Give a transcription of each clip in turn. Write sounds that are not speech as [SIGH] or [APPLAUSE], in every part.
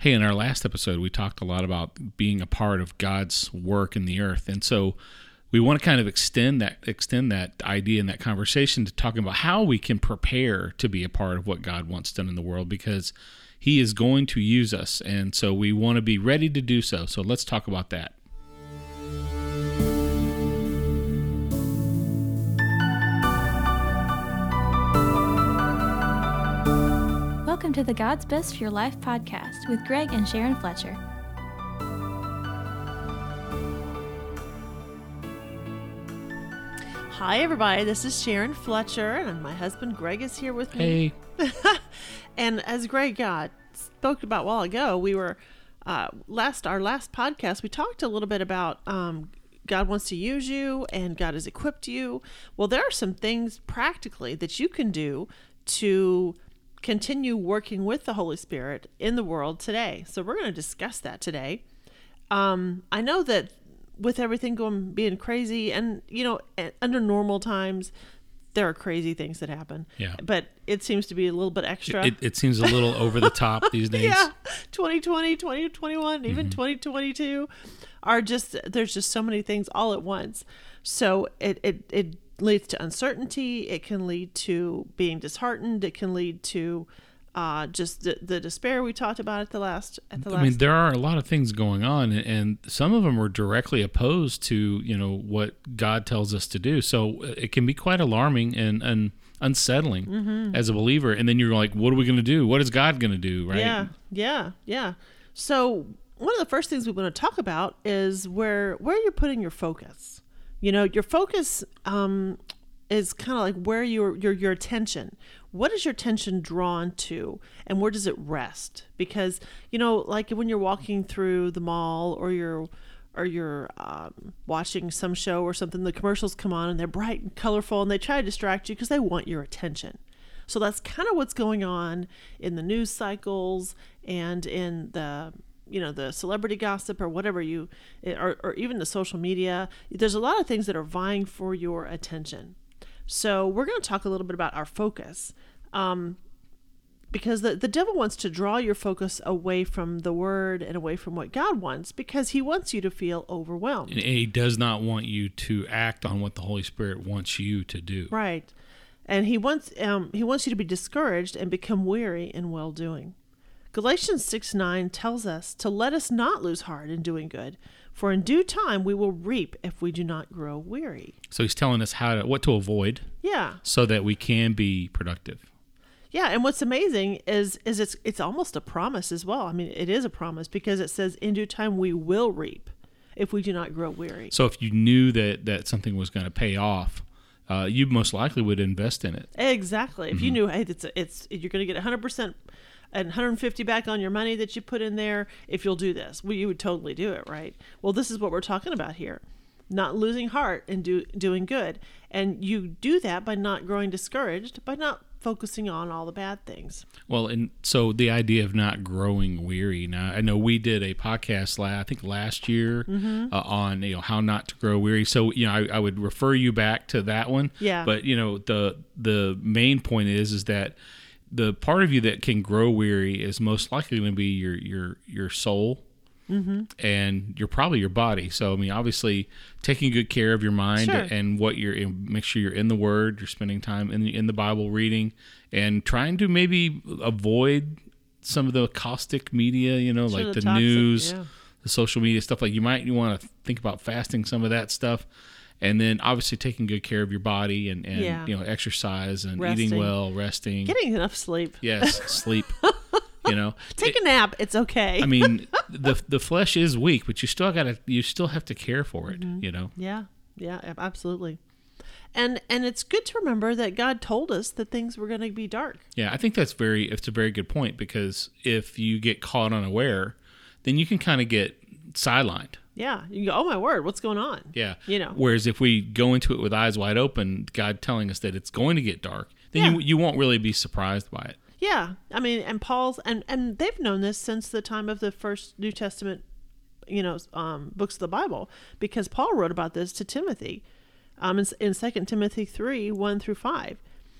Hey, in our last episode, we talked a lot about being a part of God's work in the earth, and so we want to kind of extend that extend that idea and that conversation to talking about how we can prepare to be a part of what God wants done in the world because He is going to use us, and so we want to be ready to do so. So let's talk about that. Welcome to the God's Best for Your Life podcast with Greg and Sharon Fletcher. Hi, everybody. This is Sharon Fletcher, and my husband Greg is here with me. Hey, [LAUGHS] And as Greg got spoke about a while ago, we were uh, last our last podcast. We talked a little bit about um, God wants to use you, and God has equipped you. Well, there are some things practically that you can do to continue working with the Holy Spirit in the world today. So we're going to discuss that today. Um, I know that with everything going being crazy, and you know, under normal times, there are crazy things that happen. Yeah. But it seems to be a little bit extra. it, it seems a little over the top [LAUGHS] these days. yeah. 2020, 2021, even Mm-hmm. 2022 are just there's just so many things all at once. So it it it leads to uncertainty, it can lead to being disheartened, it can lead to uh, just the, the despair we talked about at the last at the last I mean, there are a lot of things going on, and- and some of them are directly opposed to you know what God tells us to do. So uh, it can be quite alarming and and unsettling Mm-hmm. as a believer. And then you're like, what are we going to do? What is God going to do? Right? Yeah, yeah, yeah. So one of the first things we want to talk about is where where you're putting your focus. You know, your focus um, is kind of like where your your your attention. What is your attention drawn to, and where does it rest? Because you know, like when you're walking through the mall or you're or you're um, watching some show or something, the commercials come on and they're bright and colorful, and they try to distract you because they want your attention. So that's kind of what's going on in the news cycles and in the you know the celebrity gossip or whatever you or, or even the social media. There's a lot of things that are vying for your attention. So we're going to talk a little bit about our focus. Um, because the, the devil wants to draw your focus away from the word and away from what God wants because he wants you to feel overwhelmed. And he does not want you to act on what the Holy Spirit wants you to do. Right. And he wants um, he wants you to be discouraged and become weary in well doing. Galatians 6 9 tells us to let us not lose heart in doing good, for in due time we will reap if we do not grow weary. So he's telling us how to what to avoid Yeah. so that we can be productive. Yeah, and what's amazing is is it's it's almost a promise as well. I mean, it is a promise because it says in due time we will reap if we do not grow weary. So if you knew that that something was going to pay off, uh, you most likely would invest in it. Exactly. If you knew, hey, it's it's you're going to get 100 percent and 150 back on your money that you put in there if you'll do this. Well, you would totally do it, right? Well, this is what we're talking about here. Not losing heart and do doing good, and you do that by not growing discouraged, by not focusing on all the bad things. Well, and so the idea of not growing weary. Now, I know we did a podcast, la- I think last year, Mm-hmm. uh, on you know how not to grow weary. So you know, I, I would refer you back to that one. Yeah. But you know, the the main point is is that the part of you that can grow weary is most likely going to be your your your soul. Mm-hmm. And you're probably your body. So I mean, obviously, taking good care of your mind Sure. and what you're in, make sure you're in the Word, you're spending time in the, in the Bible reading, and trying to maybe avoid some of the caustic media, you know, Sure, like the the, toxic, news, yeah. the social media stuff. Like you might you want to think about fasting some of that stuff, and then obviously taking good care of your body and and Yeah. you know exercise and Resting. eating well, resting. Getting enough sleep. yes, [LAUGHS] sleep. you know, [LAUGHS] Take a nap. It's okay. I mean, [LAUGHS] the the flesh is weak, but you still got to you still have to care for it. Mm-hmm. You know. Yeah, yeah, absolutely. And and it's good to remember that God told us that things were going to be dark. Yeah, I think that's very it's a very good point because if you get caught unaware, then you can kind of get sidelined. Yeah, you go, oh my word, what's going on? Yeah. You know. Whereas if we go into it with eyes wide open, God telling us that it's going to get dark, then you Yeah. you won't really be surprised by it. Yeah, I mean, and Paul's and and they've known this since the time of the first New Testament, you know, um, books of the Bible, because Paul wrote about this to Timothy, um, in, in Second Timothy three one through five.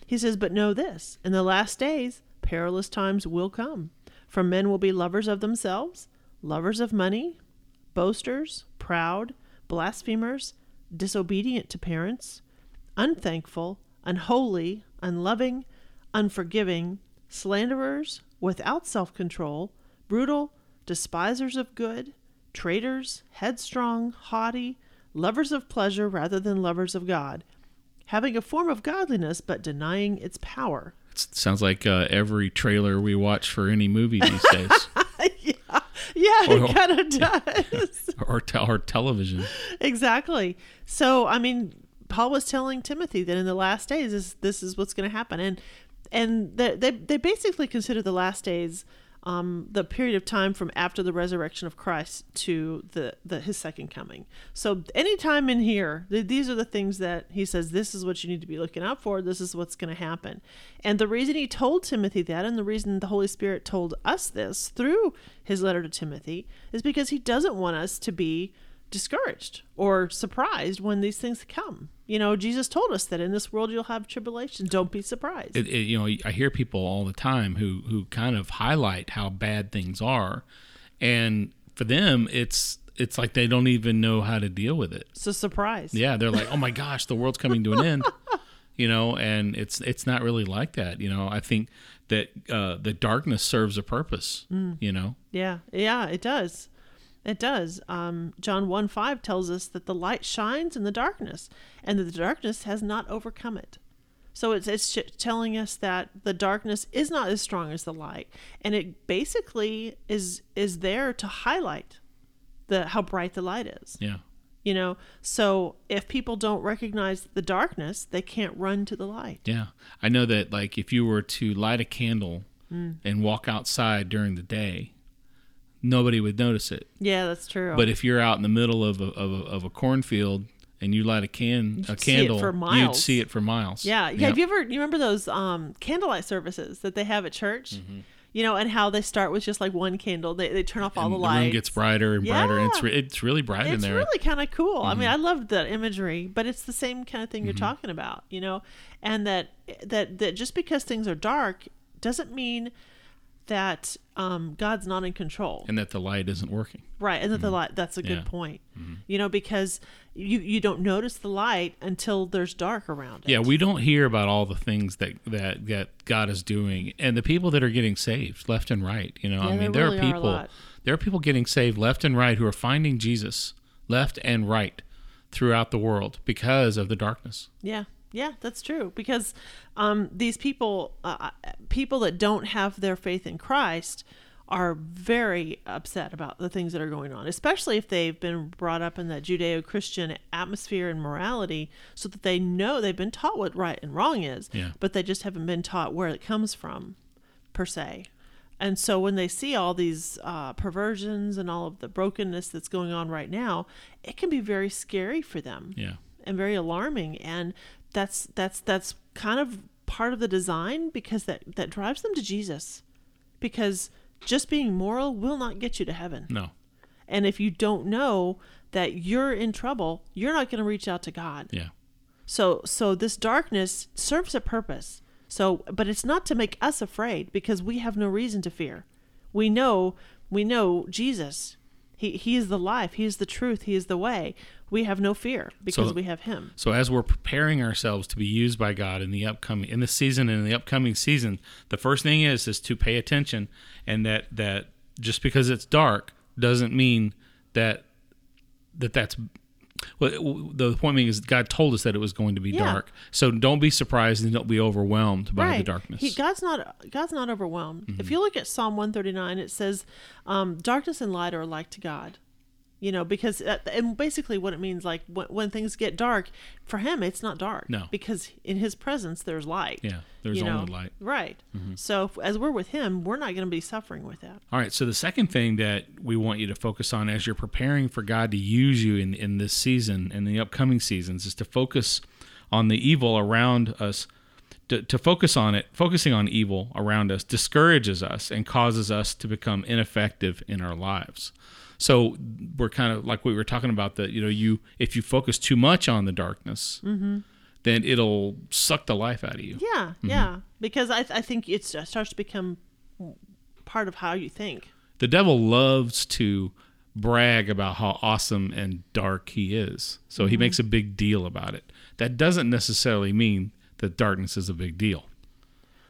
He says, "But know this: in the last days, perilous times will come. For men will be lovers of themselves, lovers of money, boasters, proud, blasphemers, disobedient to parents, unthankful, unholy, unloving, unforgiving, slanderers, without self control, brutal, despisers of good, traitors, headstrong, haughty, lovers of pleasure rather than lovers of God, having a form of godliness but denying its power. It sounds like uh, every trailer we watch for any movie these days, [LAUGHS] yeah, [LAUGHS] yeah, Or- it kind of does. or, te- or television. exactly. So, I mean, Paul was telling Timothy that in the last days, this, this is what's going to happen, and and they, they they basically consider the last days um, the period of time from after the resurrection of Christ to the, the his second coming. So, anytime in here, th- these are the things that he says. This is what you need to be looking out for. This is what's going to happen. And the reason he told Timothy that, and the reason the Holy Spirit told us this through his letter to Timothy, is because he doesn't want us to be discouraged or surprised when these things come. You know, Jesus told us that in this world you'll have tribulation. Don't be surprised. It, it, you know, I hear people all the time who who kind of highlight how bad things are, and for them, it's it's like they don't even know how to deal with it. it's a surprise. Yeah, they're like, [LAUGHS] "Oh my gosh, the world's coming to an end," you know, and it's it's not really like that. You know, I think that uh, the darkness serves a purpose. You know, Yeah, yeah, it does. It does. Um, John 1 5 tells us that the light shines in the darkness and that the darkness has not overcome it. So it's, it's telling us that the darkness is not as strong as the light. And it basically is is there to highlight the how bright the light is. yeah, You know, so if people don't recognize the darkness, they can't run to the light. yeah. I know that like if you were to light a candle and walk outside during the day, nobody would notice it. Yeah, that's true. But if you're out in the middle of a, of a, of a cornfield and you light a can a You'd see candle, for you'd see it for miles. Yeah, yeah. Have you ever you remember those um, candlelight services that they have at church? You know, and how they start with just like one candle. They they turn off all And the the lights. room gets brighter and brighter. and it's re- it's really bright in there. it's really kind of cool. I mean, Mm-hmm. I loved that imagery, but it's the same kind of thing you're talking about, you know, and that that that just because things are dark doesn't mean that um, God's not in control. and that the light isn't working. Right, and that the light that's a good Yeah. point. You know, because you you don't notice the light until there's dark around it. Yeah, we don't hear about all the things that that that God is doing and the people that are getting saved left and right. You know, I mean, there really are are people lot. there are people getting saved left and right who are finding Jesus left and right throughout the world because of the darkness. Yeah, yeah, that's true. Because um, these people, uh, people that don't have their faith in Christ, are very upset about the things that are going on, especially if they've been brought up in that Judeo-Christian atmosphere and morality, so that they know they've been taught what right and wrong is, Yeah. but they just haven't been taught where it comes from, per se. And so when they see all these uh, perversions and all of the brokenness that's going on right now, it can be very scary for them Yeah. and very alarming and that's that's that's kind of part of the design because that that drives them to Jesus. Because just being moral will not get you to heaven. No. and if you don't know that you're in trouble you're not going to reach out to God. Yeah. so so this darkness serves a purpose. So but it's not to make us afraid because we have no reason to fear. We know we know Jesus he he is the life. He is the truth. He is the way. We have no fear because So- we have him. So as we're preparing ourselves to be used by God in the upcoming in the season and in the upcoming season, the first thing is is to pay attention. And that that just because it's dark doesn't mean that that that's well the point being is God told us that it was going to be Yeah. dark. So don't be surprised and don't be overwhelmed by the darkness. Mm-hmm. He, God's not God's not overwhelmed. If you look at Psalm 139, it says, um, "Darkness and light are alike to God." You know, because uh, and basically what it means, like when, when things get dark, for Him it's not dark. No. because in His presence there's light. yeah, there's you only light. Mm-hmm. Right. So if, as we're with Him, we're not going to be suffering with that. All right. So the second thing that we want you to focus on as you're preparing for God to use you in, in this season and the upcoming seasons is to focus on the evil around us. To, to focus on it, focusing on evil around us discourages us and causes us to become ineffective in our lives. So we're kind of like we were talking about that. You know, you if you focus too much on the darkness, then it'll suck the life out of you. Yeah, Mm-hmm. yeah. Because I I think it starts to become part of how you think. The devil loves to brag about how awesome and dark he is. So he makes a big deal about it. That doesn't necessarily mean that darkness is a big deal.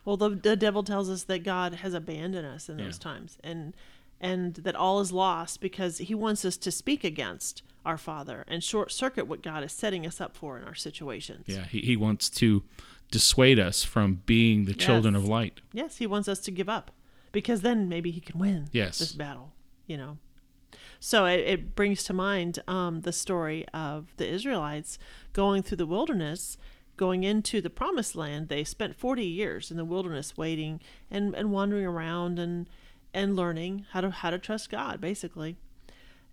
Well, the, the devil tells us that God has abandoned us in those Yeah. times, and and that all is lost because He wants us to speak against our Father and short circuit what God is setting us up for in our situations. Yeah, he, he wants to dissuade us from being the children of light. Yes, He wants us to give up because then maybe He can win Yes. this battle. You know. So it, it brings to mind um, the story of the Israelites going through the wilderness, going into the promised land. They spent 40 years in the wilderness waiting and, and wandering around and, and learning how to, how to trust God, basically.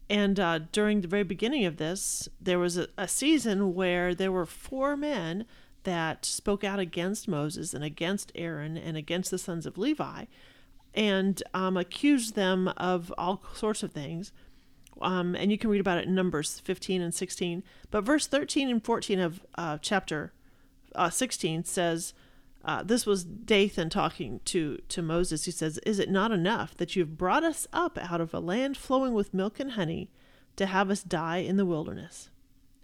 And uh, during the very beginning of this, there was a, a season where there were four men that spoke out against Moses and against Aaron and against the sons of Levi and um, accused them of all sorts of things. Um, and you can read about it in Numbers 15 and 16. But verse 13 and 14 of uh, chapter uh, 16 says, uh, this was Dathan talking to, to Moses. He says, Is it not enough that you've brought us up out of a land flowing with milk and honey to have us die in the wilderness?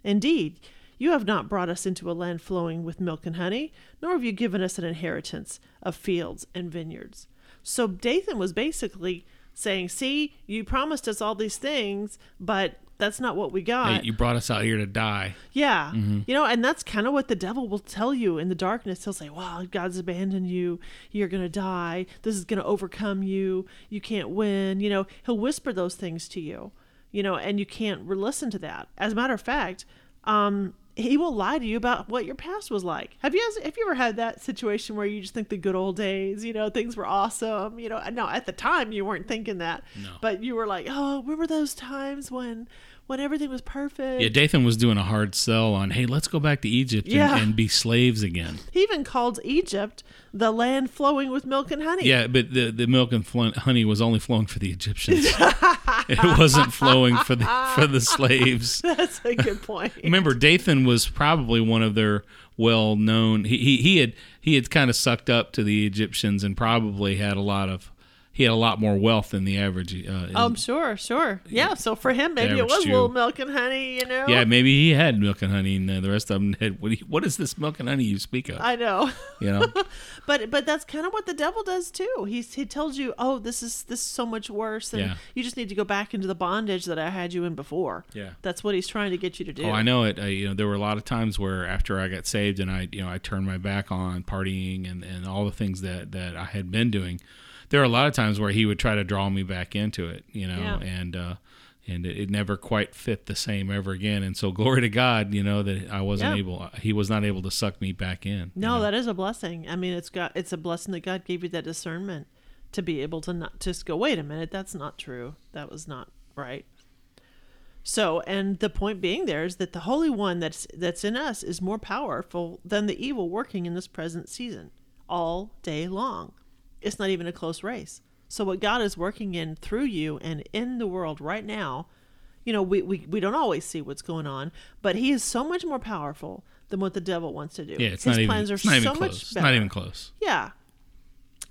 Indeed, you have not brought us into a land flowing with milk and honey, nor have you given us an inheritance of fields and vineyards. So Dathan was basically saying, See, you promised us all these things, but that's not what we got. Hey, you brought us out here to die. Yeah. Mm-hmm. You know, and that's kind of what the devil will tell you in the darkness. He'll say, Wow, God's abandoned you. You're going to die. This is going to overcome you. You can't win. You know, he'll whisper those things to you, you know, and you can't listen to that. As a matter of fact, um, he will lie to you about what your past was like. Have you guys, have you ever had that situation where you just think the good old days, you know, things were awesome, you know? No, at the time you weren't thinking that, No. but you were like, oh, remember those times when, when everything was perfect? Yeah, Dathan was doing a hard sell on, hey, let's go back to Egypt and, and be slaves again. He even called Egypt the land flowing with milk and honey. Yeah, but the, the milk and fl- honey was only flowing for the Egyptians. [LAUGHS] it wasn't flowing for the for the slaves. [LAUGHS] That's a good point. [LAUGHS] Remember, Dathan was probably one of their well known. He, he he had he had kind of sucked up to the Egyptians and probably had a lot of he had a lot more wealth than the average. Uh, Um, sure, sure. Yeah, so for him, maybe it was Jew. little milk and honey, you know? yeah, maybe he had milk and honey, and uh, the rest of them had. What, you- what is this milk and honey you speak of? I know. you know, [LAUGHS] But but that's kind of what the devil does too. He's he tells you, "Oh, this is this is so much worse and Yeah. you just need to go back into the bondage that I had you in before." Yeah. That's what he's trying to get you to do. Oh, I know it. I, you know, there were a lot of times where after I got saved and I, you know, I turned my back on partying and, and all the things that, that I had been doing. There are a lot of times where he would try to draw me back into it, you know, Yeah. and uh, and it, it never quite fit the same ever again. And so [LAUGHS] glory to God, you know, that I wasn't Yeah. able. He was not able to suck me back in. you No, know? that is a blessing. I mean, it's got it's a blessing that God gave you that discernment to be able to not just go, wait a minute, that's not true. That was not right. So, and the point being there is that the Holy One that's that's in us is more powerful than the evil working in this present season all day long. It's not even a close race. So what God is working in through you and in the world right now, you know, we, we, we don't always see what's going on, but he is so much more powerful than what the devil wants to do. yeah, it's His not even. plans are It's not so even much close. It's better. not even close. Yeah.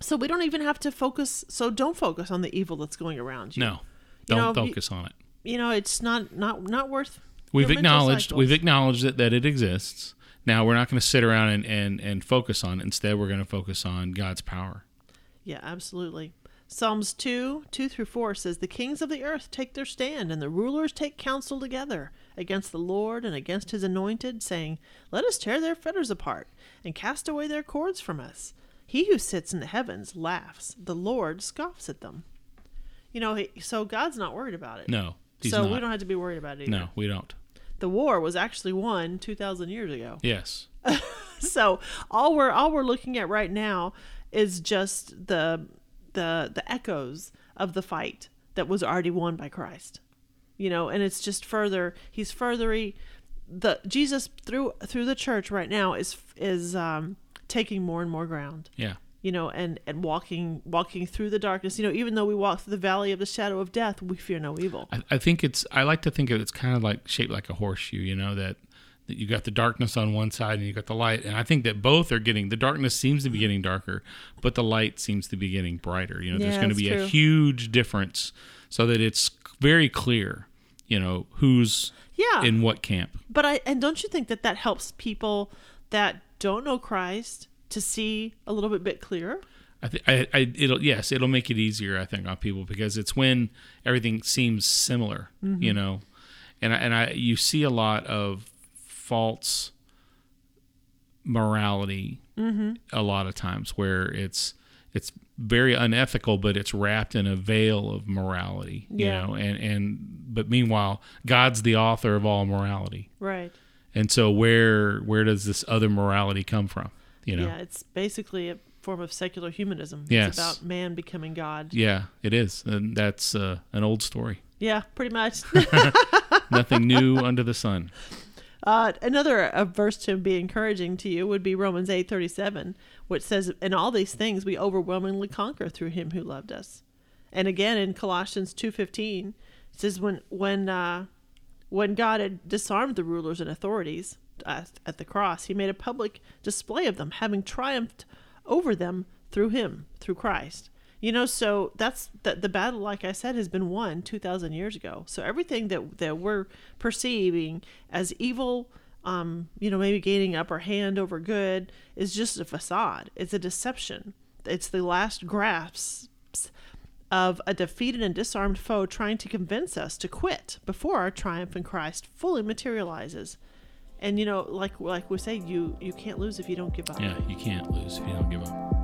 So we don't even have to focus. So don't focus on the evil that's going around you. No, don't know, you- focus on it. You know, it's not not not worth. We've acknowledged we've acknowledged that, that it exists. Now we're not going to sit around and, and, and focus on it. Instead, we're going to focus on God's power. Yeah, absolutely. Psalms 2, 2 through 4 says, The kings of the earth take their stand, and the rulers take counsel together against the Lord and against his anointed, saying, Let us tear their fetters apart and cast away their cords from us. He who sits in the heavens laughs, the Lord scoffs at them. You know, so God's not worried about it. No, he's so not. we don't have to be worried about it either. no, we don't. The war was actually won 2,000 years ago. Yes. [LAUGHS] so all we're all we're looking at right now is just the the the echoes of the fight that was already won by Christ. You know, and it's just further he's furthering the Jesus through through the church right now is is um taking more and more ground. Yeah. You know, and and walking walking through the darkness. You know, even though we walk through the valley of the shadow of death, we fear no evil. I, I think it's. I like to think of it's kind of like shaped like a horseshoe. You know that that you got the darkness on one side and you got the light. And I think that both are getting the darkness seems to be getting darker, but the light seems to be getting brighter. You know, there's going to be true. a huge difference so that it's very clear, you know, who's Yeah. in what camp. But I and don't you think that that helps people that don't know Christ to see a little bit bit clearer? I think I, I it'll yes it'll make it easier I think on people because it's when everything seems similar you mm-hmm. know and I, and I you see a lot of false morality a lot of times where it's it's very unethical but it's wrapped in a veil of morality you know and and but meanwhile God's the author of all morality Right. and so where where does this other morality come from you know Yeah, it's basically a form of secular humanism. Yes. It's about man becoming God. yeah it is and that's uh, an old story Yeah, pretty much. [LAUGHS] [LAUGHS] nothing new under the sun. Uh, another uh, verse to be encouraging to you would be Romans eight thirty seven, which says, "In all these things we overwhelmingly conquer through Him who loved us." And again in Colossians two fifteen, it says, "When when uh, when God had disarmed the rulers and authorities uh, at the cross, He made a public display of them, having triumphed over them through Him, through Christ." You know, so that's the, the battle, like I said, has been won 2,000 years ago. So everything that, that we're perceiving as evil, um, you know, maybe gaining upper hand over good, is just a facade. It's a deception. It's the last grasps of a defeated and disarmed foe trying to convince us to quit before our triumph in Christ fully materializes. And you know, like like we say, you you can't lose if you don't give up. Yeah, you can't lose if you don't give up.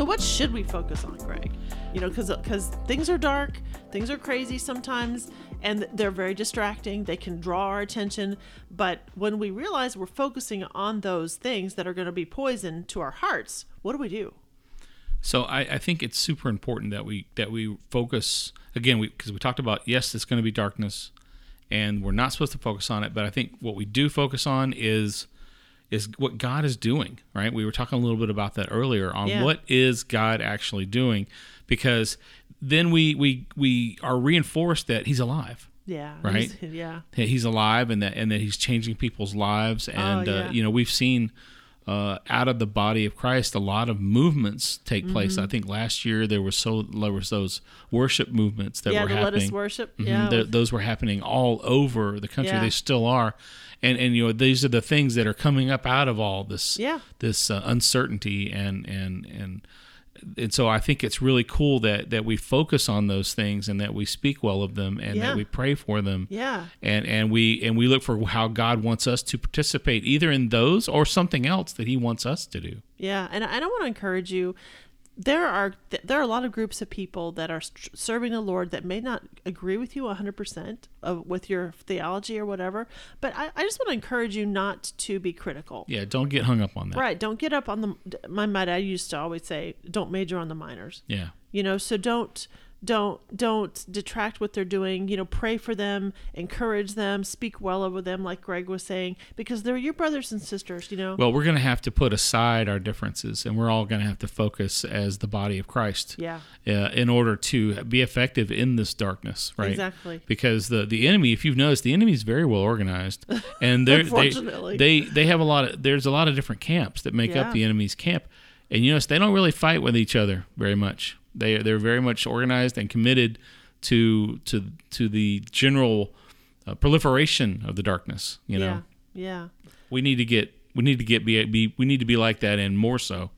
So what should we focus on, Greg? You know, because because things are dark, things are crazy sometimes, and they're very distracting. They can draw our attention, but when we realize we're focusing on those things that are going to be poison to our hearts, what do we do? So I, I think it's super important that we that we focus again we because we talked about yes it's going to be darkness and we're not supposed to focus on it but I think what we do focus on is is what God is doing right we were talking a little bit about that earlier on Yeah. what is God actually doing because then we we we are reinforced that he's alive Yeah. Right? he's- [LAUGHS] Yeah. that he's alive and that and that he's changing people's lives and Oh, yeah. uh, you know we've seen uh, out of the body of Christ a lot of movements take place. Mm-hmm. I think last year there was so there was those worship movements that yeah. were happening. let us worship. Mhm. Yeah. Th- those were happening all over the country. Yeah. They still are, and and you know these are the things that are coming up out of all this Yeah. this uh, uncertainty and and and and so I think it's really cool that that we focus on those things and that we speak well of them and Yeah. that we pray for them yeah. and and we and we look for how God wants us to participate either in those or something else that He wants us to do. Yeah, and I don't want to encourage you. There are there are a lot of groups of people that are serving the Lord that may not agree with you 100% of, with your theology or whatever, but I, I just want to encourage you not to be critical. Yeah, don't get hung up on that. Right, don't get up on the my my dad used to always say, don't major on the minors. Yeah, You know, so don't don't don't detract what they're doing you know pray for them encourage them speak well over them like greg was saying because they're your brothers and sisters you know Well, we're going to have to put aside our differences, and we're all going to have to focus as the body of Christ. yeah Uh, in order to be effective in this darkness, right? Exactly. Because the the enemy, if you've noticed, the enemy is very well organized, and they're, [LAUGHS] Unfortunately. they they they have a lot of there's a lot of different camps that make Yeah. up the enemy's camp, and you notice they don't really fight with each other very much. They they're very much organized and committed to to to the general uh, proliferation of the darkness. You know, yeah yeah we need to get we need to get be, be we need to be like that and more so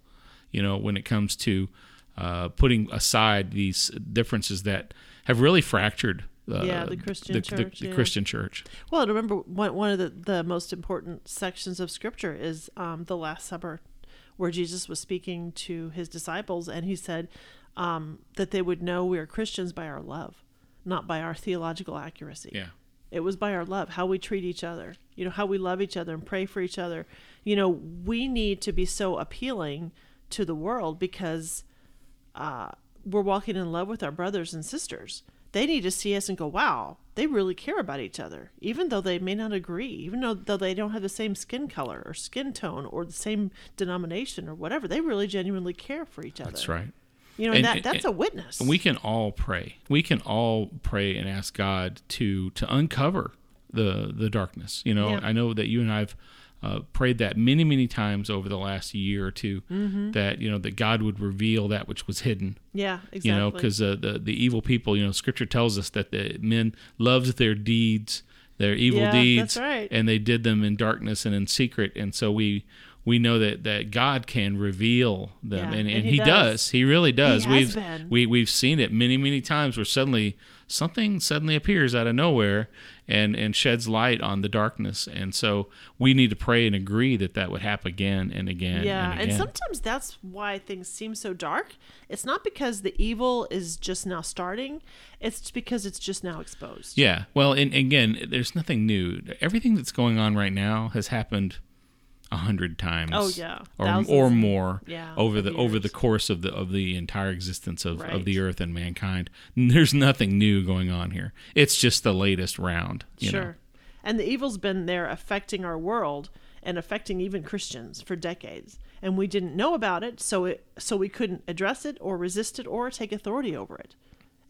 you know when it comes to uh, putting aside these differences that have really fractured uh, Yeah, the Christian the, church, the yeah. Christian church Well, remember one one of the, the most important sections of Scripture is um, the Last Supper, where Jesus was speaking to his disciples, and he said um, that they would know we are Christians by our love, not by our theological accuracy. yeah It was by our love, how we treat each other, you know, how we love each other and pray for each other. You know, we need to be so appealing to the world because uh, we're walking in love with our brothers and sisters. They need to see us and go, wow, they really care about each other, even though they may not agree, even though, though they don't have the same skin color or skin tone or the same denomination or whatever. They really genuinely care for each other. That's right. You know, and, And- that that's a witness. And we can all pray. We can all pray and ask God to to uncover the the darkness. You know, Yeah. I know that you and I've uh, prayed that many many times over the last year or 2 Mm-hmm. that you know that God would reveal that which was hidden. yeah, exactly. You know, because uh, the the evil people, you know, Scripture tells us that the men loved their deeds, their evil Yeah, deeds, that's right. and they did them in darkness and in secret. And so we we know that that God can reveal them, Yeah, and, and, and he, he does. does. He really does. has we've been. we we've seen it many many times where suddenly something suddenly appears out of nowhere and and sheds light on the darkness. And so we need to pray and agree that that would happen again and again. yeah, and, and, sometimes that's why things seem so dark. It's not because the evil is just now starting; it's because it's just now exposed. Yeah. Well, and again, there's nothing new. Everything that's going on right now has happened a hundred times. Oh, yeah. or Thousands or more. yeah, Over the over the course of the of the entire existence of, of the earth and mankind. There's nothing new going on here. It's just the latest round. You sure. Know? And the evil's been there affecting our world and affecting even Christians for decades. And we didn't know about it, so it so we couldn't address it or resist it or take authority over it.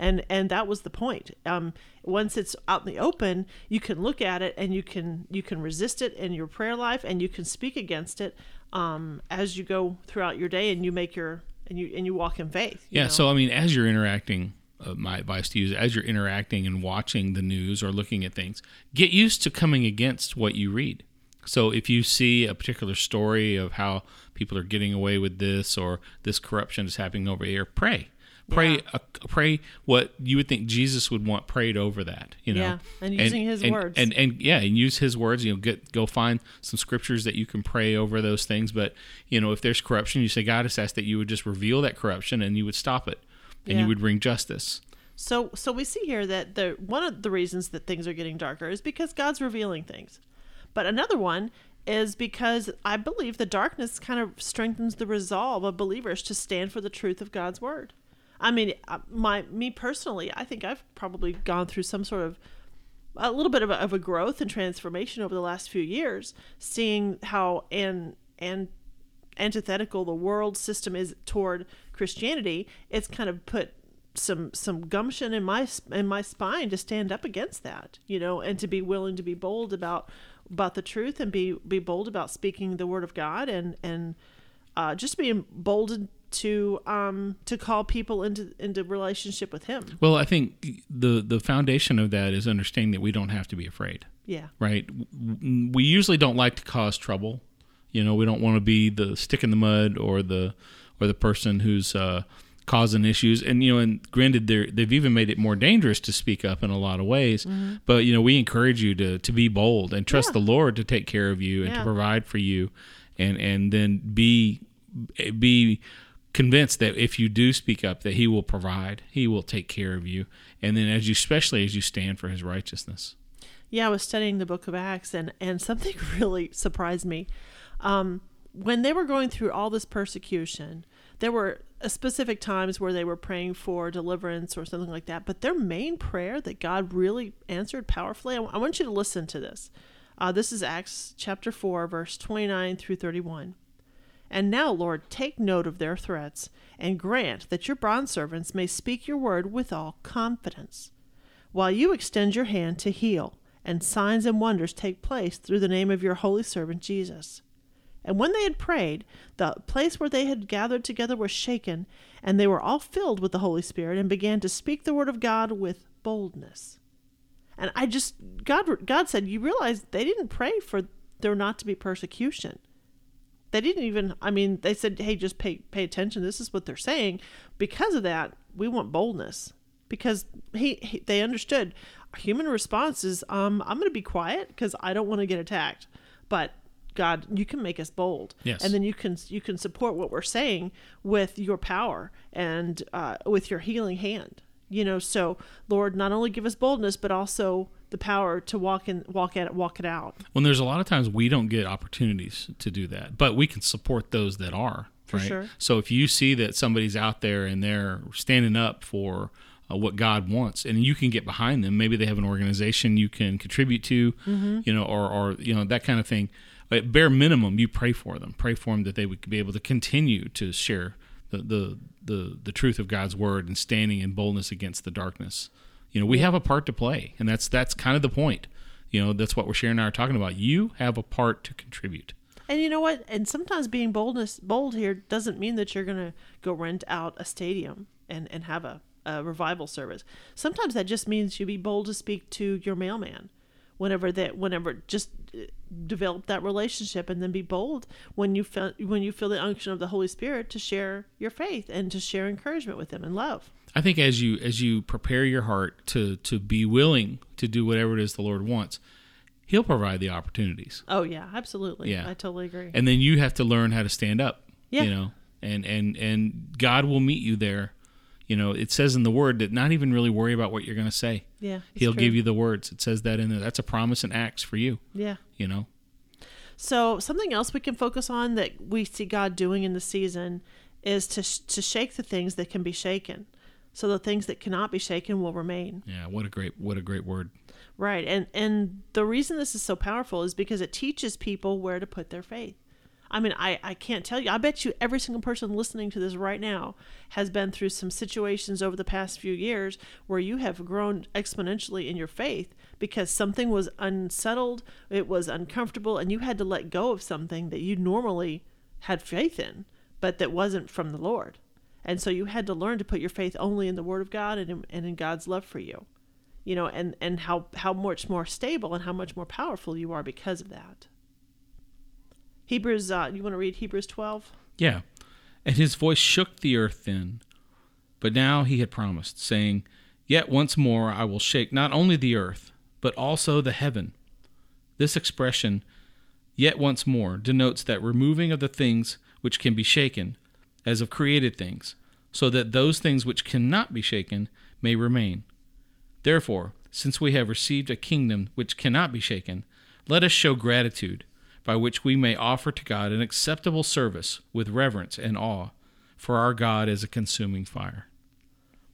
And and that was the point. Um, once it's out in the open, you can look at it and you can you can resist it in your prayer life and you can speak against it um, as you go throughout your day and you make your and you and you walk in faith. you Yeah. know? So I mean, as you're interacting, uh, my advice to you is as you're interacting and watching the news or looking at things, get used to coming against what you read. So if you see a particular story of how people are getting away with this or this corruption is happening over here, pray. Pray, Yeah. uh, pray what you would think Jesus would want prayed over that. You know, Yeah, and using His and, words. and and yeah, and use His words. You know, get go find some scriptures that you can pray over those things. But you know, if there's corruption, you say, God, I just ask that you would just reveal that corruption and you would stop it, and you would bring justice. So so we see here that the one of the reasons that things are getting darker is because God's revealing things. But another one is because I believe the darkness kind of strengthens the resolve of believers to stand for the truth of God's word. I mean, uh, my me personally, I think I've probably gone through some sort of a little bit of a, of a growth and transformation over the last few years, seeing how and and antithetical the world system is toward Christianity, it's kind of put some some gumption in my in my spine to stand up against that, you know, and to be willing to be bold about about the truth and be be bold about speaking the word of God and and uh, just be emboldened to um to call people into into relationship with Him. Well, I think the the foundation of that is understanding that we don't have to be afraid. Yeah, right? We usually don't like to cause trouble. You know, we don't want to be the stick in the mud or the or the person who's uh, causing issues. And you know, and granted, they they've even made it more dangerous to speak up in a lot of ways. But you know, we encourage you to to be bold and trust Mm-hmm. Yeah. the Lord to take care of you and to provide for you, and and then be be convinced that if you do speak up that he will provide he will take care of you and then as you especially as you stand for his righteousness Yeah, I was studying the book of Acts, and, and something [LAUGHS] really surprised me. Um, when they were going through all this persecution, there were uh, specific times where they were praying for deliverance or something like that. But their main prayer that God really answered powerfully, I, I want you to listen to this. Uh, this is Acts chapter 4, verse 29 through 31. And now, Lord, take note of their threats, and grant that your bond servants may speak your word with all confidence while you extend your hand to heal, and signs and wonders take place through the name of your holy servant Jesus. And when they had prayed, the place where they had gathered together was shaken, and they were all filled with the Holy Spirit and began to speak the word of God with boldness. And I just God God said, you realize they didn't pray for there not to be persecution. They didn't even I mean, they said, "Hey, just pay pay attention. This is what they're saying." Because of that, we want boldness. Because he, he they understood human response is um I'm going to be quiet because I don't want to get attacked. But God, you can make us bold, Yes. and then you can you can support what we're saying with your power and uh, with your healing hand. You know, so Lord, not only give us boldness, but also the power to walk in, walk at it, walk it out. When there's a lot of times we don't get opportunities to do that, but we can support those that are For right? sure. So if you see that somebody's out there and they're standing up for uh, what God wants, and you can get behind them, maybe they have an organization you can contribute to, Mm-hmm. you know, or or you know that kind of thing. At bare minimum, you pray for them. Pray for them that they would be able to continue to share the the the, the truth of God's word and standing in boldness against the darkness. You know, we have a part to play, and that's that's kind of the point. You know, that's what we're sharing and I are talking about. You have a part to contribute. And you know what? And sometimes being boldness bold here doesn't mean that you're gonna go rent out a stadium and and have a, a revival service. Sometimes that just means you be bold to speak to your mailman, whenever that whenever just uh, develop that relationship and then be bold when you feel when you feel the unction of the Holy Spirit to share your faith and to share encouragement with them and love. I think as you as you prepare your heart to to be willing to do whatever it is the Lord wants, He'll provide the opportunities, Oh yeah, absolutely. Yeah. I totally agree. and then you have to learn how to stand up. Yeah. You know, and and and God will meet you there. You know, it says in the Word that not even really worry about what you're going to say. yeah, He'll true. give you the words. It says that in there. That's a promise in Acts for you. yeah. You know. So something else we can focus on that we see God doing in the season is to sh- to shake the things that can be shaken. So the things that cannot be shaken will remain. Yeah. What a great what a great word. Right. And and the reason this is so powerful is because it teaches people where to put their faith. I mean, I, I can't tell you. I bet you every single person listening to this right now has been through some situations over the past few years where you have grown exponentially in your faith because something was unsettled, it was uncomfortable, and you had to let go of something that you normally had faith in, but that wasn't from the Lord. And so you had to learn to put your faith only in the Word of God and in, and in God's love for you you know and and how how much more stable and how much more powerful you are because of that hebrews uh you want to read hebrews 12 Yeah. And his voice shook the earth then. But now he had promised, saying, Yet once more I will shake not only the earth, but also the heaven. This expression, yet once more, denotes that removing of the things which can be shaken, as of created things, so that those things which cannot be shaken may remain. Therefore, since we have received a kingdom which cannot be shaken, let us show gratitude, by which we may offer to God an acceptable service with reverence and awe, for our God is a consuming fire.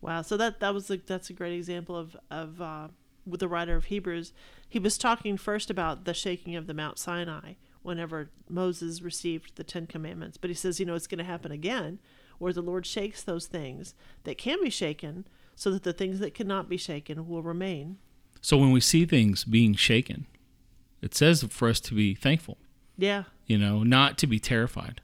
wow so that that was a, that's a great example of of uh with the writer of hebrews he was talking first about the shaking of the mount sinai whenever moses received the ten commandments but he says you know it's going to happen again where the lord shakes those things that can be shaken so that the things that cannot be shaken will remain So when we see things being shaken, it says for us to be thankful, yeah you know, not to be terrified.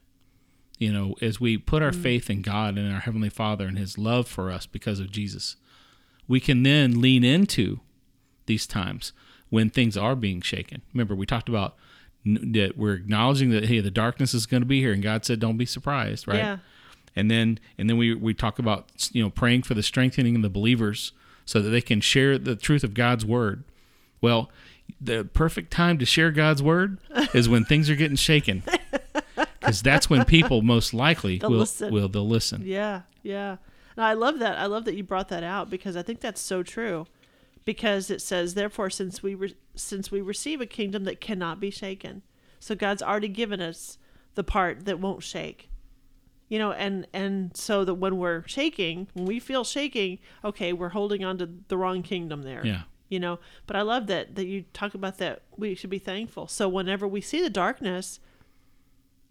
You know, as we put our mm. faith in God and our Heavenly Father and His love for us because of Jesus, we can then lean into these times when things are being shaken. Remember, we talked about that we're acknowledging that hey, the darkness is going to be here, and God said, "Don't be surprised," right? Yeah. And then and then we we talk about you know praying for the strengthening of the believers so that they can share the truth of God's word. Well, the perfect time to share God's word [LAUGHS] is when things are getting shaken. Because that's when people most likely They'll will listen. will they'll listen. Yeah, yeah. No, I love that. I love that you brought that out because I think that's so true. Because it says, therefore, since we re- since we receive a kingdom that cannot be shaken, so God's already given us the part that won't shake. You know, and and so that when we're shaking, when we feel shaking, okay, we're holding on to the wrong kingdom there. Yeah. You know, but I love that that you talk about that. We should be thankful. So whenever we see the darkness,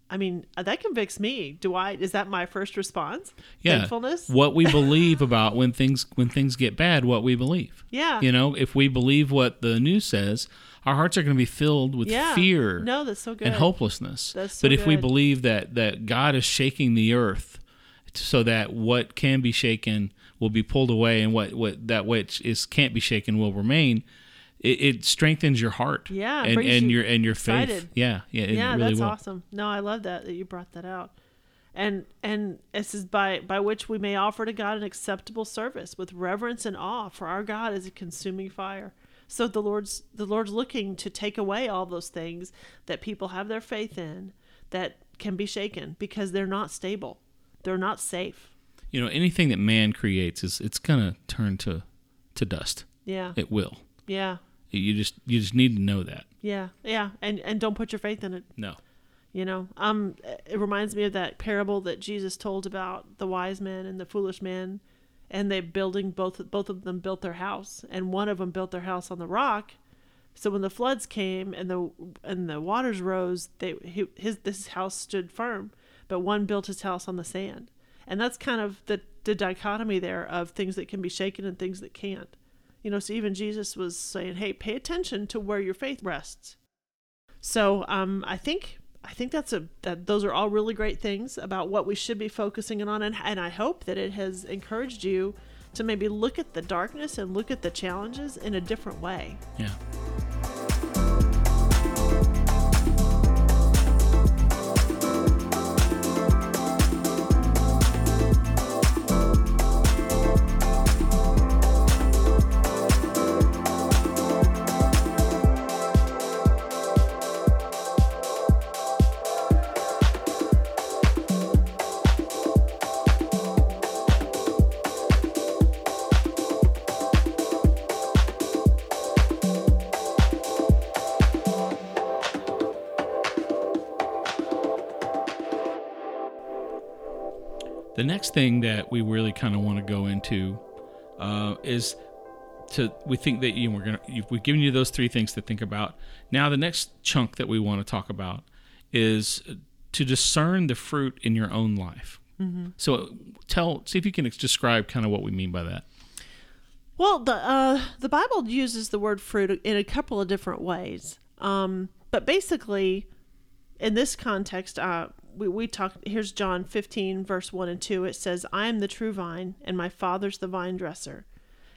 I mean, uh, that convicts me. Do I? Is that my first response? Yeah. Thankfulness. What we believe about when things when things get bad, what we believe. Yeah. You know, if we believe what the news says, our hearts are going to be filled with yeah. fear No, that's so good. and hopelessness. That's so but if we believe that that God is shaking the earth so that what can be shaken will be pulled away and what what that which is can't be shaken will remain, it, it strengthens your heart. Yeah, and and you your and your faith. excited. Yeah, yeah, yeah, really that's will. awesome. No, I love that that you brought that out. And and this is by by which we may offer to God an acceptable service with reverence and awe, for our God is a consuming fire. So the Lord's the Lord's looking to take away all those things that people have their faith in that can be shaken because they're not stable. They're not safe. You know, anything that man creates is it's gonna turn to to dust. Yeah. It will. Yeah. You just you just need to know that. Yeah. Yeah. And and don't put your faith in it. No. You know, um, it reminds me of that parable that Jesus told about the wise man and the foolish man, and they building both both of them built their house, and one of them built their house on the rock. So when the floods came and the and the waters rose, they his this house stood firm, but one built his house on the sand, and that's kind of the the dichotomy there of things that can be shaken and things that can't. You know, so even Jesus was saying, "Hey, pay attention to where your faith rests." So um, I think I think that's a that those are all really great things about what we should be focusing on and, and I hope that it has encouraged you to maybe look at the darkness and look at the challenges in a different way. Yeah. Thing that we really kind of want to go into uh, is to we think that you know, we're gonna we've given you those three things to think about. Now the next chunk that we want to talk about is to discern the fruit in your own life. Mm-hmm. So tell see if you can describe kind of what we mean by that. Well, the uh, the Bible uses the word fruit in a couple of different ways, um, but basically, in this context, uh, we, we talk here's john 15 verse 1 and 2 it says i am the true vine and my father's the vine dresser.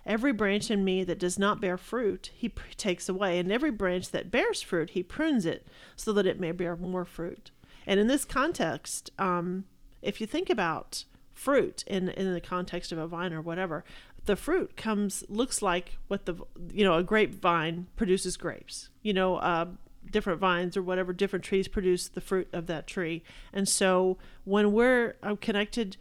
Every branch in me that does not bear fruit he pr- takes away and every branch that bears fruit he prunes it so that it may bear more fruit. And in this context um, if you think about fruit in in the context of a vine or whatever the fruit comes looks like what the you know a grapevine produces grapes. You know uh, different vines or whatever different trees produce the fruit of that tree. And so when we're uh, connected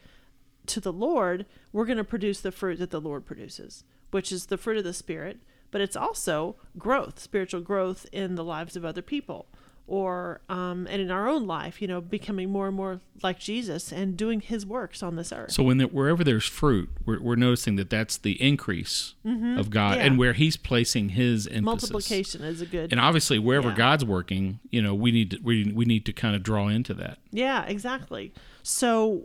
to the Lord, we're going to produce the fruit that the Lord produces, which is the fruit of the Spirit, but it's also growth, spiritual growth in the lives of other people or um, and in our own life, you know, becoming more and more like Jesus and doing His works on this earth. So when the, wherever there's fruit, we're, we're noticing that that's the increase mm-hmm. of God, yeah. and where He's placing His emphasis. Multiplication is a good. And obviously, wherever yeah. God's working, you know, we need to, we we need to kind of draw into that. Yeah, exactly. So,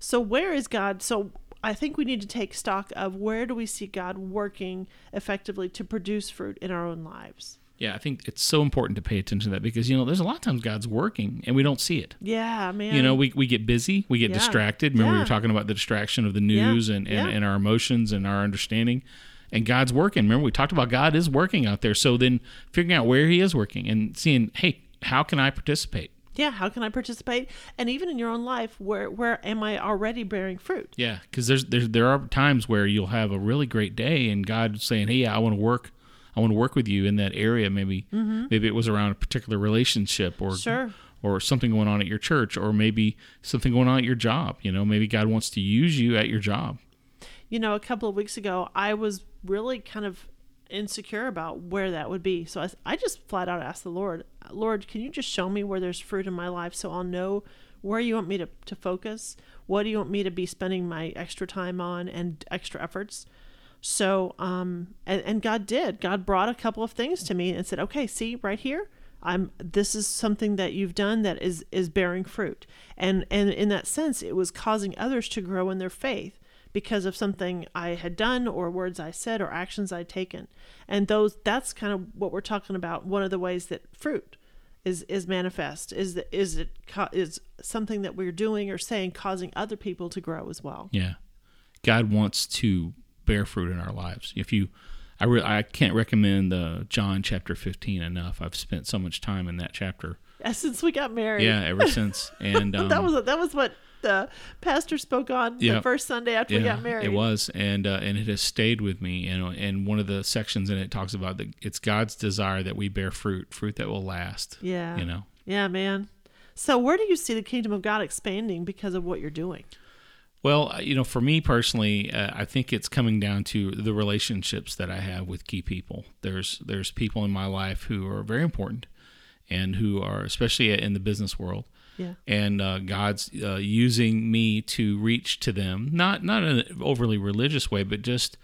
so where is God? So I think we need to take stock of where do we see God working effectively to produce fruit in our own lives. Yeah, I think it's so important to pay attention to that because you know there's a lot of times God's working and we don't see it. Yeah, man. You know, we, we get busy, we get yeah. distracted. Remember yeah. we were talking about the distraction of the news yeah. and, and, and our emotions and our understanding. And God's working. Remember we talked about God is working out there. So then figuring out where He is working and seeing, hey, how can I participate? yeah how can i participate and even in your own life where where am i already bearing fruit yeah because there's, there's there are times where you'll have a really great day and god's saying hey i want to work I want to work with you in that area. Maybe mm-hmm. maybe it was around a particular relationship or sure. or something going on at your church or maybe something going on at your job. You know, maybe God wants to use you at your job. You know, a couple of weeks ago, I was really kind of insecure about where that would be. So I, I just flat out asked the Lord, Lord, can you just show me where there's fruit in my life so I'll know where you want me to, to focus? What do you want me to be spending my extra time on and extra efforts? So, um, and, and God did. God brought a couple of things to me and said, okay, see right here, I'm, this is something that you've done that is, is bearing fruit. And, and in that sense, it was causing others to grow in their faith because of something I had done or words I said or actions I'd taken. And those, that's kind of what we're talking about. One of the ways that fruit is, is manifest is that, is it, is something that we're doing or saying causing other people to grow as well. Yeah. God wants to bear fruit in our lives. If you, I re, I can't recommend uh, John chapter 15 enough. I've spent so much time in that chapter. Since we got married. Yeah, ever since. [LAUGHS] And um, that was that was what the pastor spoke on yeah, the first Sunday after yeah, we got married. It was, and uh, and it has stayed with me. And and one of the sections in it talks about that it's God's desire that we bear fruit, fruit that will last. Yeah, you know. Yeah, man. So where do you see the kingdom of God expanding because of what you're doing? Well, uh, you know, for me personally, uh, I think it's coming down to the relationships that I have with key people. There's there's people in my life who are very important, and who are especially in the business world. Yeah. And uh, God's uh, using me to reach to them, not not in an overly religious way, but just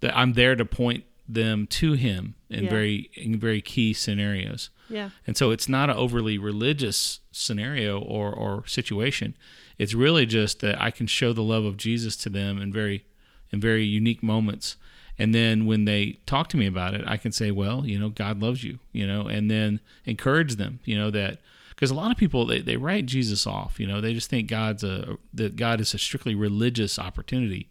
that I'm there to point them to Him in Yeah. very in very key scenarios. Yeah. And so it's not an overly religious scenario or, or situation. It's really just that I can show the love of Jesus to them in very in very unique moments. And then when they talk to me about it, I can say, well, you know, God loves you, you know, and then encourage them, you know, that because a lot of people they, they write Jesus off, you know, they just think God's a that God is a strictly religious opportunity.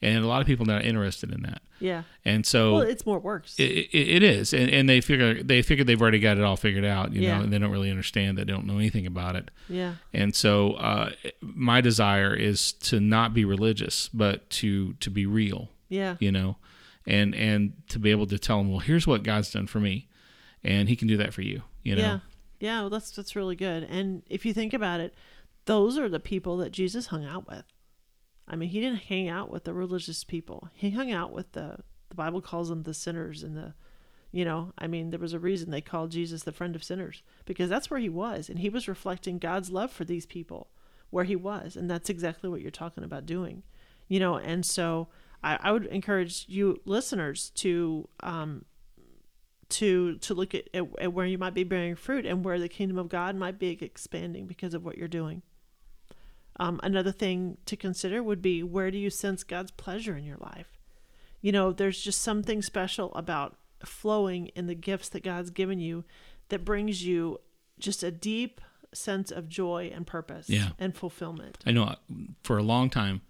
And a lot of people are not interested in that. Yeah. And so Well, it's more works. it, it, it is, and, and they figure they figure they've already got it all figured out, you Yeah. know, and they don't really understand. They don't know anything about it, yeah. and so uh, my desire is to not be religious, but to to be real, Yeah. you know, and and to be able to tell them, well, here's what God's done for me, and He can do that for you, you know. Yeah. Yeah. Well, that's that's really good. And if you think about it, those are the people that Jesus hung out with. I mean, he didn't hang out with the religious people. He hung out with the the Bible calls them the sinners and the you know, I mean, there was a reason they called Jesus the friend of sinners because that's where he was and he was reflecting God's love for these people where he was and that's exactly what you're talking about doing. You know, and so I, I would encourage you listeners to um to to look at, at, at where you might be bearing fruit and where the kingdom of God might be expanding because of what you're doing. Um, another thing to consider would be where do you sense God's pleasure in your life? You know, there's just something special about flowing in the gifts that God's given you that brings you just a deep sense of joy and purpose Yeah. and fulfillment. I know uh, for a long time,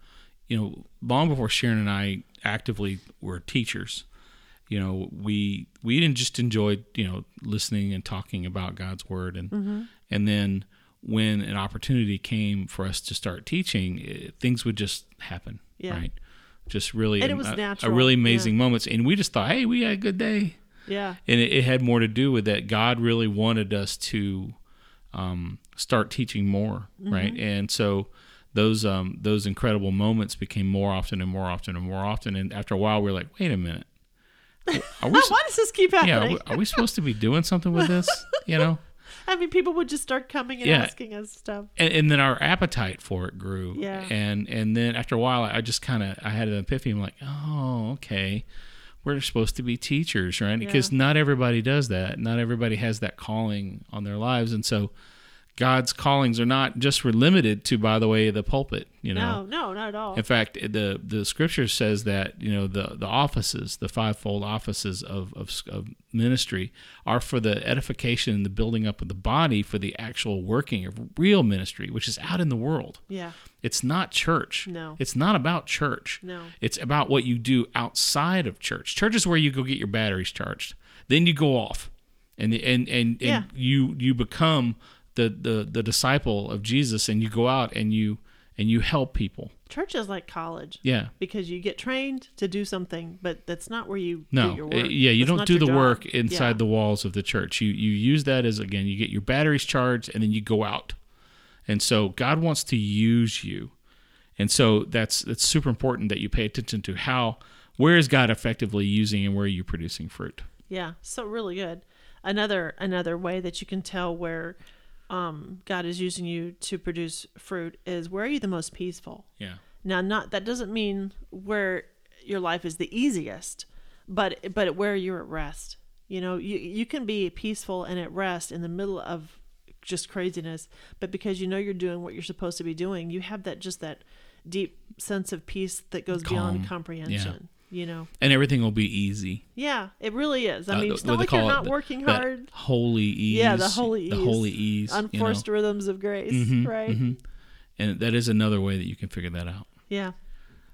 you know, long before Sharon and I actively were teachers, you know, we we didn't just enjoy, you know, listening and talking about God's word and Mm-hmm. and then when an opportunity came for us to start teaching, it, things would just happen, Yeah. right? Just really And it was a, a natural, really yeah. amazing moments and we just thought, "Hey, we had a good day." Yeah. and it, it had more to do with that God really wanted us to um, start teaching more, Mm-hmm. right? And so those um, those incredible moments became more often and more often and more often. And after a while, we are like, wait a minute, [LAUGHS] are we? Why does this keep yeah, are happening? we, are we supposed to be doing something with this? [LAUGHS] You know, I mean, people would just start coming and Yeah. asking us stuff. and, and then our appetite for it grew. Yeah. And and then after a while, I just kind of I had an epiphany. I'm like, oh, okay. We're supposed to be teachers, right? Because not everybody does that. Not everybody has that calling on their lives, and so God's callings are not just limited to, by the way, the pulpit. You know, No, no, not at all. in fact, the the scripture says that you know the the offices, the fivefold offices of, of of ministry, are for the edification and the building up of the body for the actual working of real ministry, which is out in the world. yeah. It's not church. No. It's not about church. No. It's about what you do outside of church. Church is where you go get your batteries charged. Then you go off, and and and, and Yeah. you you become the, the the disciple of Jesus, and you go out and you and you help people. Church is like college. Yeah. Because you get trained to do something, but that's not where you No, do your yeah, you That's don't do the job. work inside Yeah. the walls of the church. You you use that as again, you get your batteries charged and then you go out. And so God wants to use you. And so that's that's super important that you pay attention to how where is God effectively using and where are you producing fruit? Yeah, so really good. Another another way that you can tell where um, God is using you to produce fruit is where are you the most peaceful? Yeah. Now, not that doesn't mean where your life is the easiest, but but where you're at rest. You know, you you can be peaceful and at rest in the middle of just craziness, but because you know you're doing what you're supposed to be doing, you have that just that deep sense of peace that goes Calm. beyond comprehension. You know, And everything will be easy. yeah, it really is. I Uh, mean, it's not like you're it, not the- working hard. Holy ease. Yeah, the holy The ease. holy ease. you know? Unforced rhythms of grace, Mhm, right? mhm. And that is another way that you can figure that out. Yeah,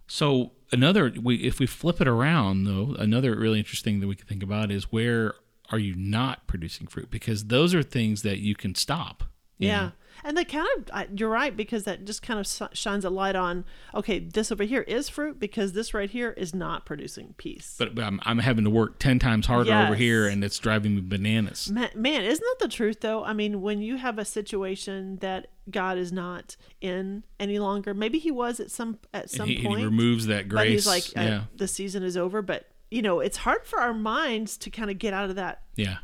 So another, we, if we flip it around, though, another really interesting thing that we can think about is where are you not producing fruit? Because those are things that you can stop. you yeah. know? And they kind of, you're right, because that just kind of shines a light on, okay, this over here is fruit because this right here is not producing peace. But, but I'm, I'm having to work ten times harder over here, and it's driving me bananas. Man, man, isn't that the truth though? I mean, when you have a situation that God is not in any longer, maybe he was at some at some he, and point. he removes that grace. but he's like, uh, yeah, the season is over. But you know, it's hard for our minds to kind of get out of that yeah,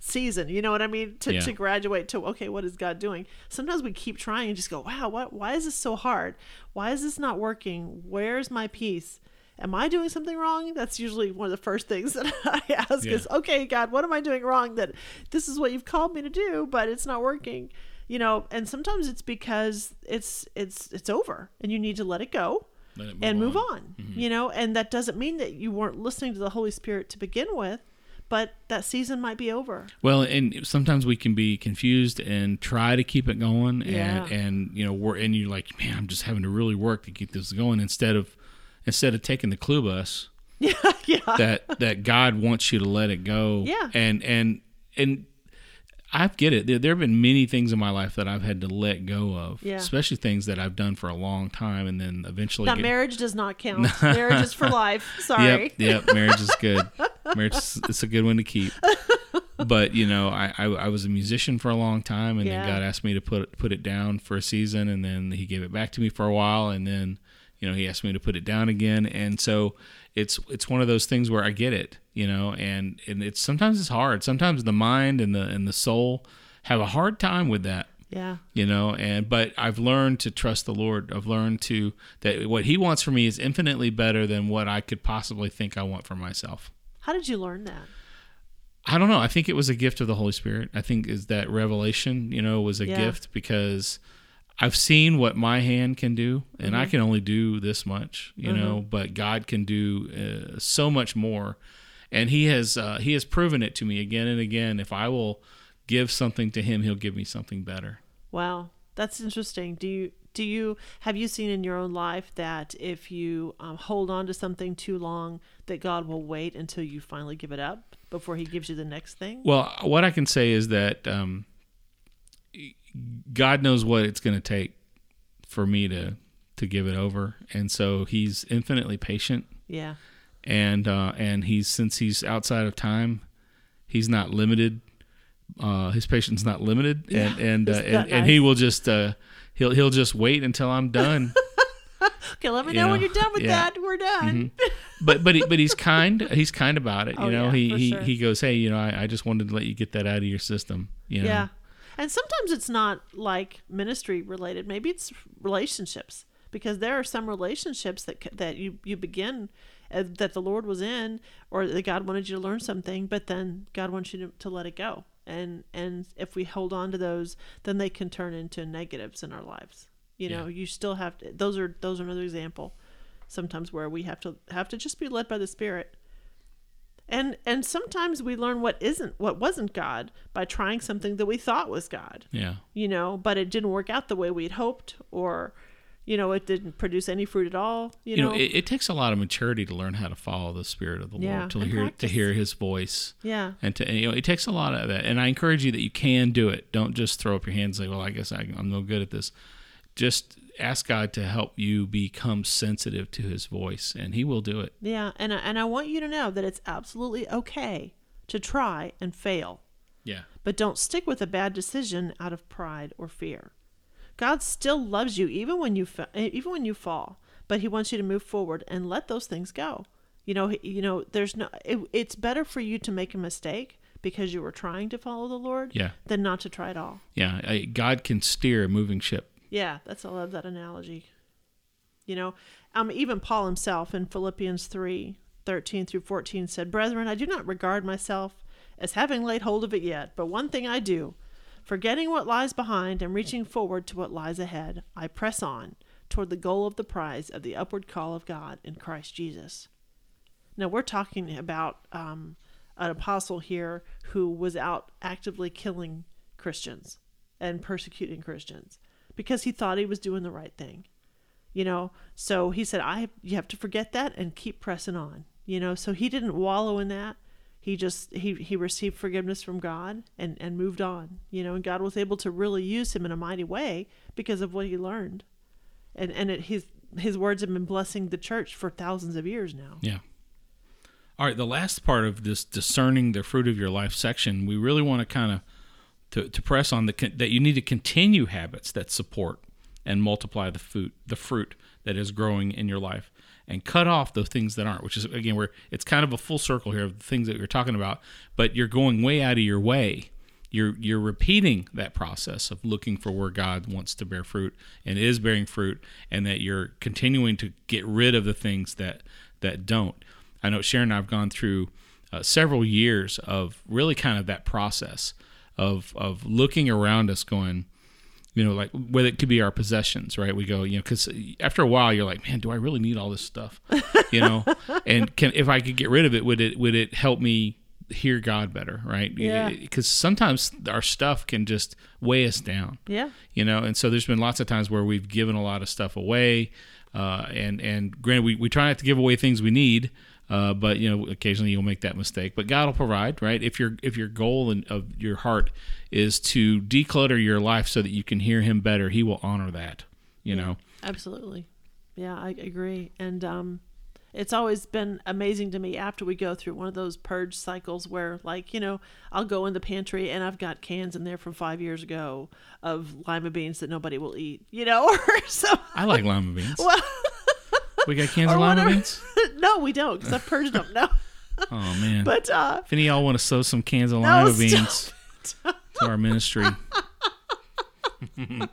season. You know what I mean? To Yeah. to graduate to okay, what is God doing? Sometimes we keep trying and just go, wow, what? Why is this so hard? Why is this not working? Where's my peace? Am I doing something wrong? That's usually one of the first things [LAUGHS] that I ask Yeah. is, okay, God, what am I doing wrong? That this is what you've called me to do, but it's not working. You know, and sometimes it's because it's it's it's over, and you need to let it go Let it and move on. on. Mm-hmm. You know, and that doesn't mean that you weren't listening to the Holy Spirit to begin with, but that season might be over. Well, and sometimes we can be confused and try to keep it going, Yeah. and and you know, we're and you're like, man, I'm just having to really work to keep this going instead of instead of taking the clue bus [LAUGHS] Yeah, yeah, that that God wants you to let it go. Yeah. and and and I get it. There, there have been many things in my life that I've had to let go of, Yeah. especially things that I've done for a long time, and then eventually. get- marriage does not count. [LAUGHS] marriage is for life. [LAUGHS] Sorry. Yep, yep. Marriage is good. Marriage is it's a good one to keep. [LAUGHS] But you know, I, I I was a musician for a long time, and Yeah. then God asked me to put put it down for a season, and then He gave it back to me for a while, and then you know He asked me to put it down again, and so it's it's one of those things where I get it, you know, and and it's sometimes it's hard. Sometimes the mind and the and the soul have a hard time with that Yeah. you know and but i've learned to trust the lord i've learned to that what he wants for me is infinitely better than what i could possibly think i want for myself How did you learn that? i don't know i think it was a gift of the holy spirit i think is that revelation you know was a Yeah. gift because i've seen what my hand can do and i can only do this much you know but god can do uh, so much more. And he has uh, he has proven it to me again and again. If i will give something to him he'll give me something better. Wow, that's interesting. Do you do you have you seen in your own life that if you um, hold on to something too long, that God will wait until you finally give it up before He gives you the next thing? Well, what I can say is that um, God knows what it's going to take for me to to give it over, and so He's infinitely patient, Yeah, and uh, and He's since He's outside of time, He's not limited. Uh, his patience is not limited, and Yeah, and, uh, and that and He will just uh, he'll he'll just wait until I'm done. [LAUGHS] okay. Let me You know, when you're done with yeah. that. We're done. but but he, but he's kind. He's kind about it. You Oh, know, yeah, he he, sure. he goes, hey, you know, I, I just wanted to let you get that out of your system. You know? Yeah. And sometimes it's not like ministry related. Maybe it's relationships because there are some relationships that that you you begin uh, that the Lord was in or that God wanted you to learn something, but then God wants you to, to let it go. And and if we hold on to those, then they can turn into negatives in our lives. You know, you still have to those are those are another example sometimes where we have to have to just be led by the spirit and and sometimes we learn what isn't what wasn't god by trying something that we thought was god Yeah. you know but it didn't work out the way we'd hoped or you know it didn't produce any fruit at all you, you know, know, it, it takes a lot of maturity to learn how to follow the spirit of the Yeah, Lord, to hear practice. to hear His voice, yeah and to you know, it takes a lot of that. And I encourage you that you can do it. Don't just throw up your hands and say, "Well, I guess I, I'm no good at this." Just ask God to help you become sensitive to His voice, and He will do it. yeah and I, and I want you to know that it's absolutely okay to try and fail Yeah, but don't stick with a bad decision out of pride or fear. God still loves you even when you fa- eh, even when you fall, but he wants you to move forward and let those things go. You know, you know, there's no it, it's better for you to make a mistake because you were trying to follow the Lord yeah, than not to try at all. yeah. I, God can steer a moving ship. Yeah, that's I love that analogy. You know, um, even Paul himself in Philippians 3, 13 through 14 said, Brethren, I do not regard myself as having laid hold of it yet, but one thing I do, forgetting what lies behind and reaching forward to what lies ahead, I press on toward the goal of the prize of the upward call of God in Christ Jesus. Now, we're talking about um, an apostle here who was out actively killing Christians and persecuting Christians because he thought he was doing the right thing. You know, so he said, "I you have to forget that and keep pressing on." You know, so he didn't wallow in that. He just he he received forgiveness from God and and moved on. You know, and God was able to really use him in a mighty way because of what he learned. And and it, his his words have been blessing the church for thousands of years now. Yeah. All right, the last part of this discerning the fruit of your life section, we really want to kind of to, to press on the that you need to continue habits that support and multiply the fruit the fruit that is growing in your life and cut off the things that aren't which is again where it's kind of a full circle here of the things that you're talking about but you're going way out of your way. You're you're repeating that process of looking for where God wants to bear fruit and is bearing fruit and that you're continuing to get rid of the things that that don't. I know Sharon and I've gone through uh, several years of really kind of that process of of looking around us going you know like whether it could be our possessions right? We go you know because after a while you're like man do i really need all this stuff? [LAUGHS] You know? And can if i could get rid of it would it would it help me hear god better right? Yeah. because sometimes our stuff can just weigh us down. Yeah. you know? And so there's been lots of times where we've given a lot of stuff away uh, and and granted we, we try not to give away things we need uh, but you know occasionally you'll make that mistake but god will provide right if your if your goal in, of your heart is to declutter your life so that you can hear him better he will honor that you know Absolutely. Yeah, I agree. And um it's always been amazing to me after we go through one of those purge cycles where like, you know, I'll go in the pantry and I've got cans in there from 5 years ago of lima beans that nobody will eat, you know, [LAUGHS] or so i like lima beans well, we got of lima beans no, we don't cuz I've purged them. No. [LAUGHS] oh man. But uh if any of y'all want to sow some cans of No, lima beans to our ministry. [LAUGHS]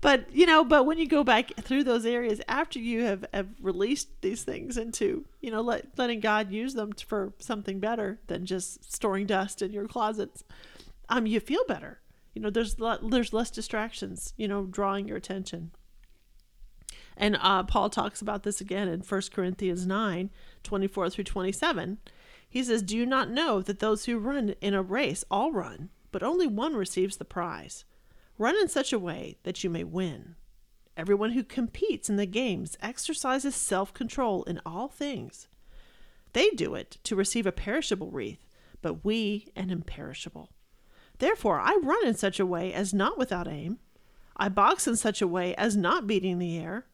But you know but when you go back through those areas after you have, have released these things into you know let, letting god use them for something better than just storing dust in your closets um you feel better. You know there's there's less distractions you know drawing your attention and uh, paul talks about this again in 1 corinthians 9 24 through 27 he says do you not know that those who run in a race all run but only one receives the prize Run in such a way that you may win. Everyone who competes in the games exercises self control in all things. They do it to receive a perishable wreath, but we an imperishable. Therefore, I run in such a way as not without aim. I box in such a way as not beating the air.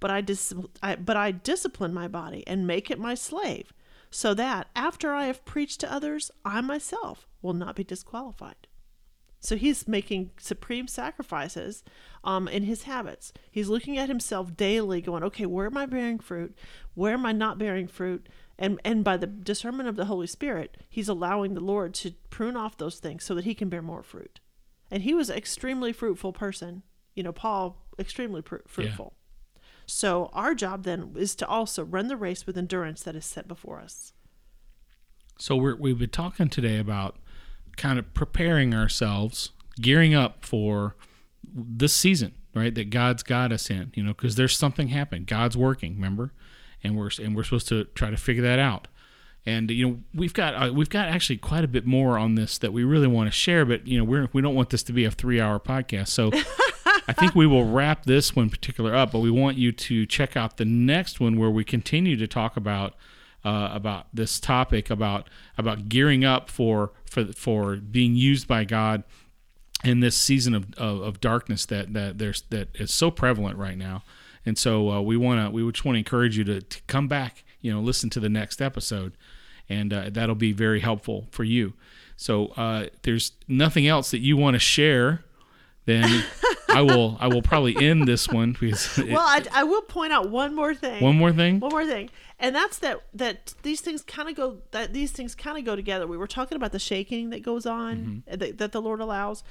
But I, dis- I, but I discipline my body and make it my slave, so that after I have preached to others, I myself will not be disqualified. So he's making supreme sacrifices um, in his habits. He's looking at himself daily, going, okay, where am I bearing fruit? Where am I not bearing fruit? And, and by the discernment of the Holy Spirit, he's allowing the Lord to prune off those things so that he can bear more fruit. And he was an extremely fruitful person. You know, Paul, extremely pr- fruitful. So our job then is to also run the race with endurance that is set before us. So we're, we've been talking today about kind of preparing ourselves, gearing up for this season, right? That God's got us in, you know, because there's something happening. God's working, remember, and we're and we're supposed to try to figure that out. And you know, we've got uh, we've got actually quite a bit more on this that we really want to share, but you know, we're we don't want this to be a three hour podcast, so. [LAUGHS] I think we will wrap this one particular up, but we want you to check out the next one where we continue to talk about uh, about this topic about about gearing up for for for being used by God in this season of, of, of darkness that that there's that is so prevalent right now. And so uh, we want to we just want to encourage you to, to come back, you know, listen to the next episode, and uh, that'll be very helpful for you. So uh, there's nothing else that you want to share, then I will I will probably end this one because it- [LAUGHS] Well, I, I will point out one more thing. one more thing. One more thing, and that's that that these things kind of go that these things kind of go together. We were talking about the shaking that goes on uh, that, that the Lord allows,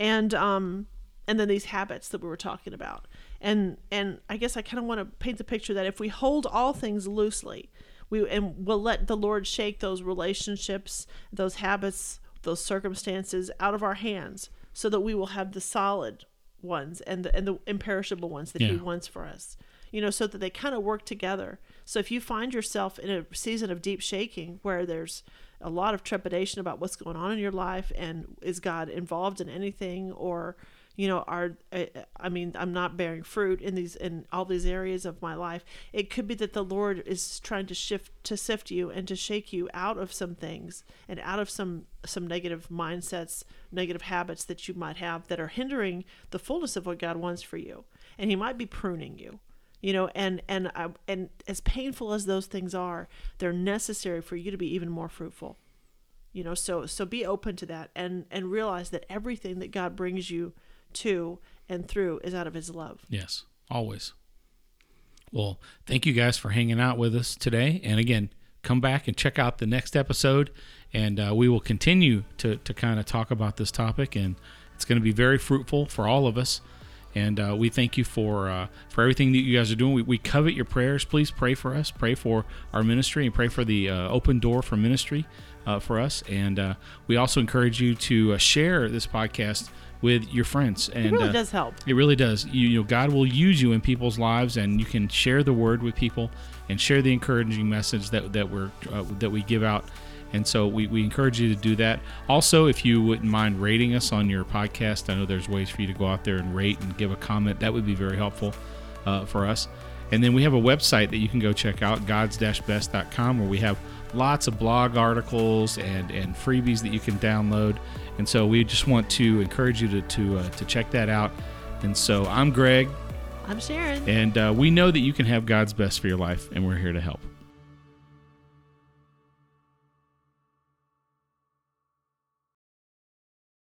and um and then these habits that we were talking about, and and I guess I kind of want to paint the picture that if we hold all things loosely, we and we'll let the Lord shake those relationships, those habits, those circumstances out of our hands, so that we will have the solid ones and the and the imperishable ones that He wants for us you know, so that they kind of work together. So if you find yourself in a season of deep shaking where there's a lot of trepidation about what's going on in your life and is God involved in anything or you know are I- I mean I'm not bearing fruit in these in all these areas of my life. It could be that the Lord is trying to shift to sift you and to shake you out of some things and out of some some negative mindsets negative habits that you might have that are hindering the fullness of what God wants for you. And he might be pruning you you know and and I, and as painful as those things are they're necessary for you to be even more fruitful you know. So so be open to that and and realize that everything that god brings you to and through is out of his love. Yes, always. Well, thank you guys for hanging out with us today. And again, come back and check out the next episode, and uh, we will continue to, to kind of talk about this topic. And it's going to be very fruitful for all of us. And uh, we thank you for uh, for everything that you guys are doing. We, we covet your prayers. Please pray for us. Pray for our ministry and pray for the uh, open door for ministry uh, for us. And uh, we also encourage you to uh, share this podcast with your friends. And It really uh, does help. it really does. You, you know, God will use you in people's lives, and you can share the word with people and share the encouraging message that that we're uh, that we give out. And so we, we encourage you to do that. Also, if you wouldn't mind rating us on your podcast, I know there's ways for you to go out there and rate and give a comment. That would be very helpful uh, for us. And then we have a website that you can go check out, gods-best.com, where we have lots of blog articles and, and freebies that you can download. And so we just want to encourage you to to, uh, to check that out. And so I'm Greg, I'm Sharon. and uh, we know that you can have God's best for your life, and we're here to help.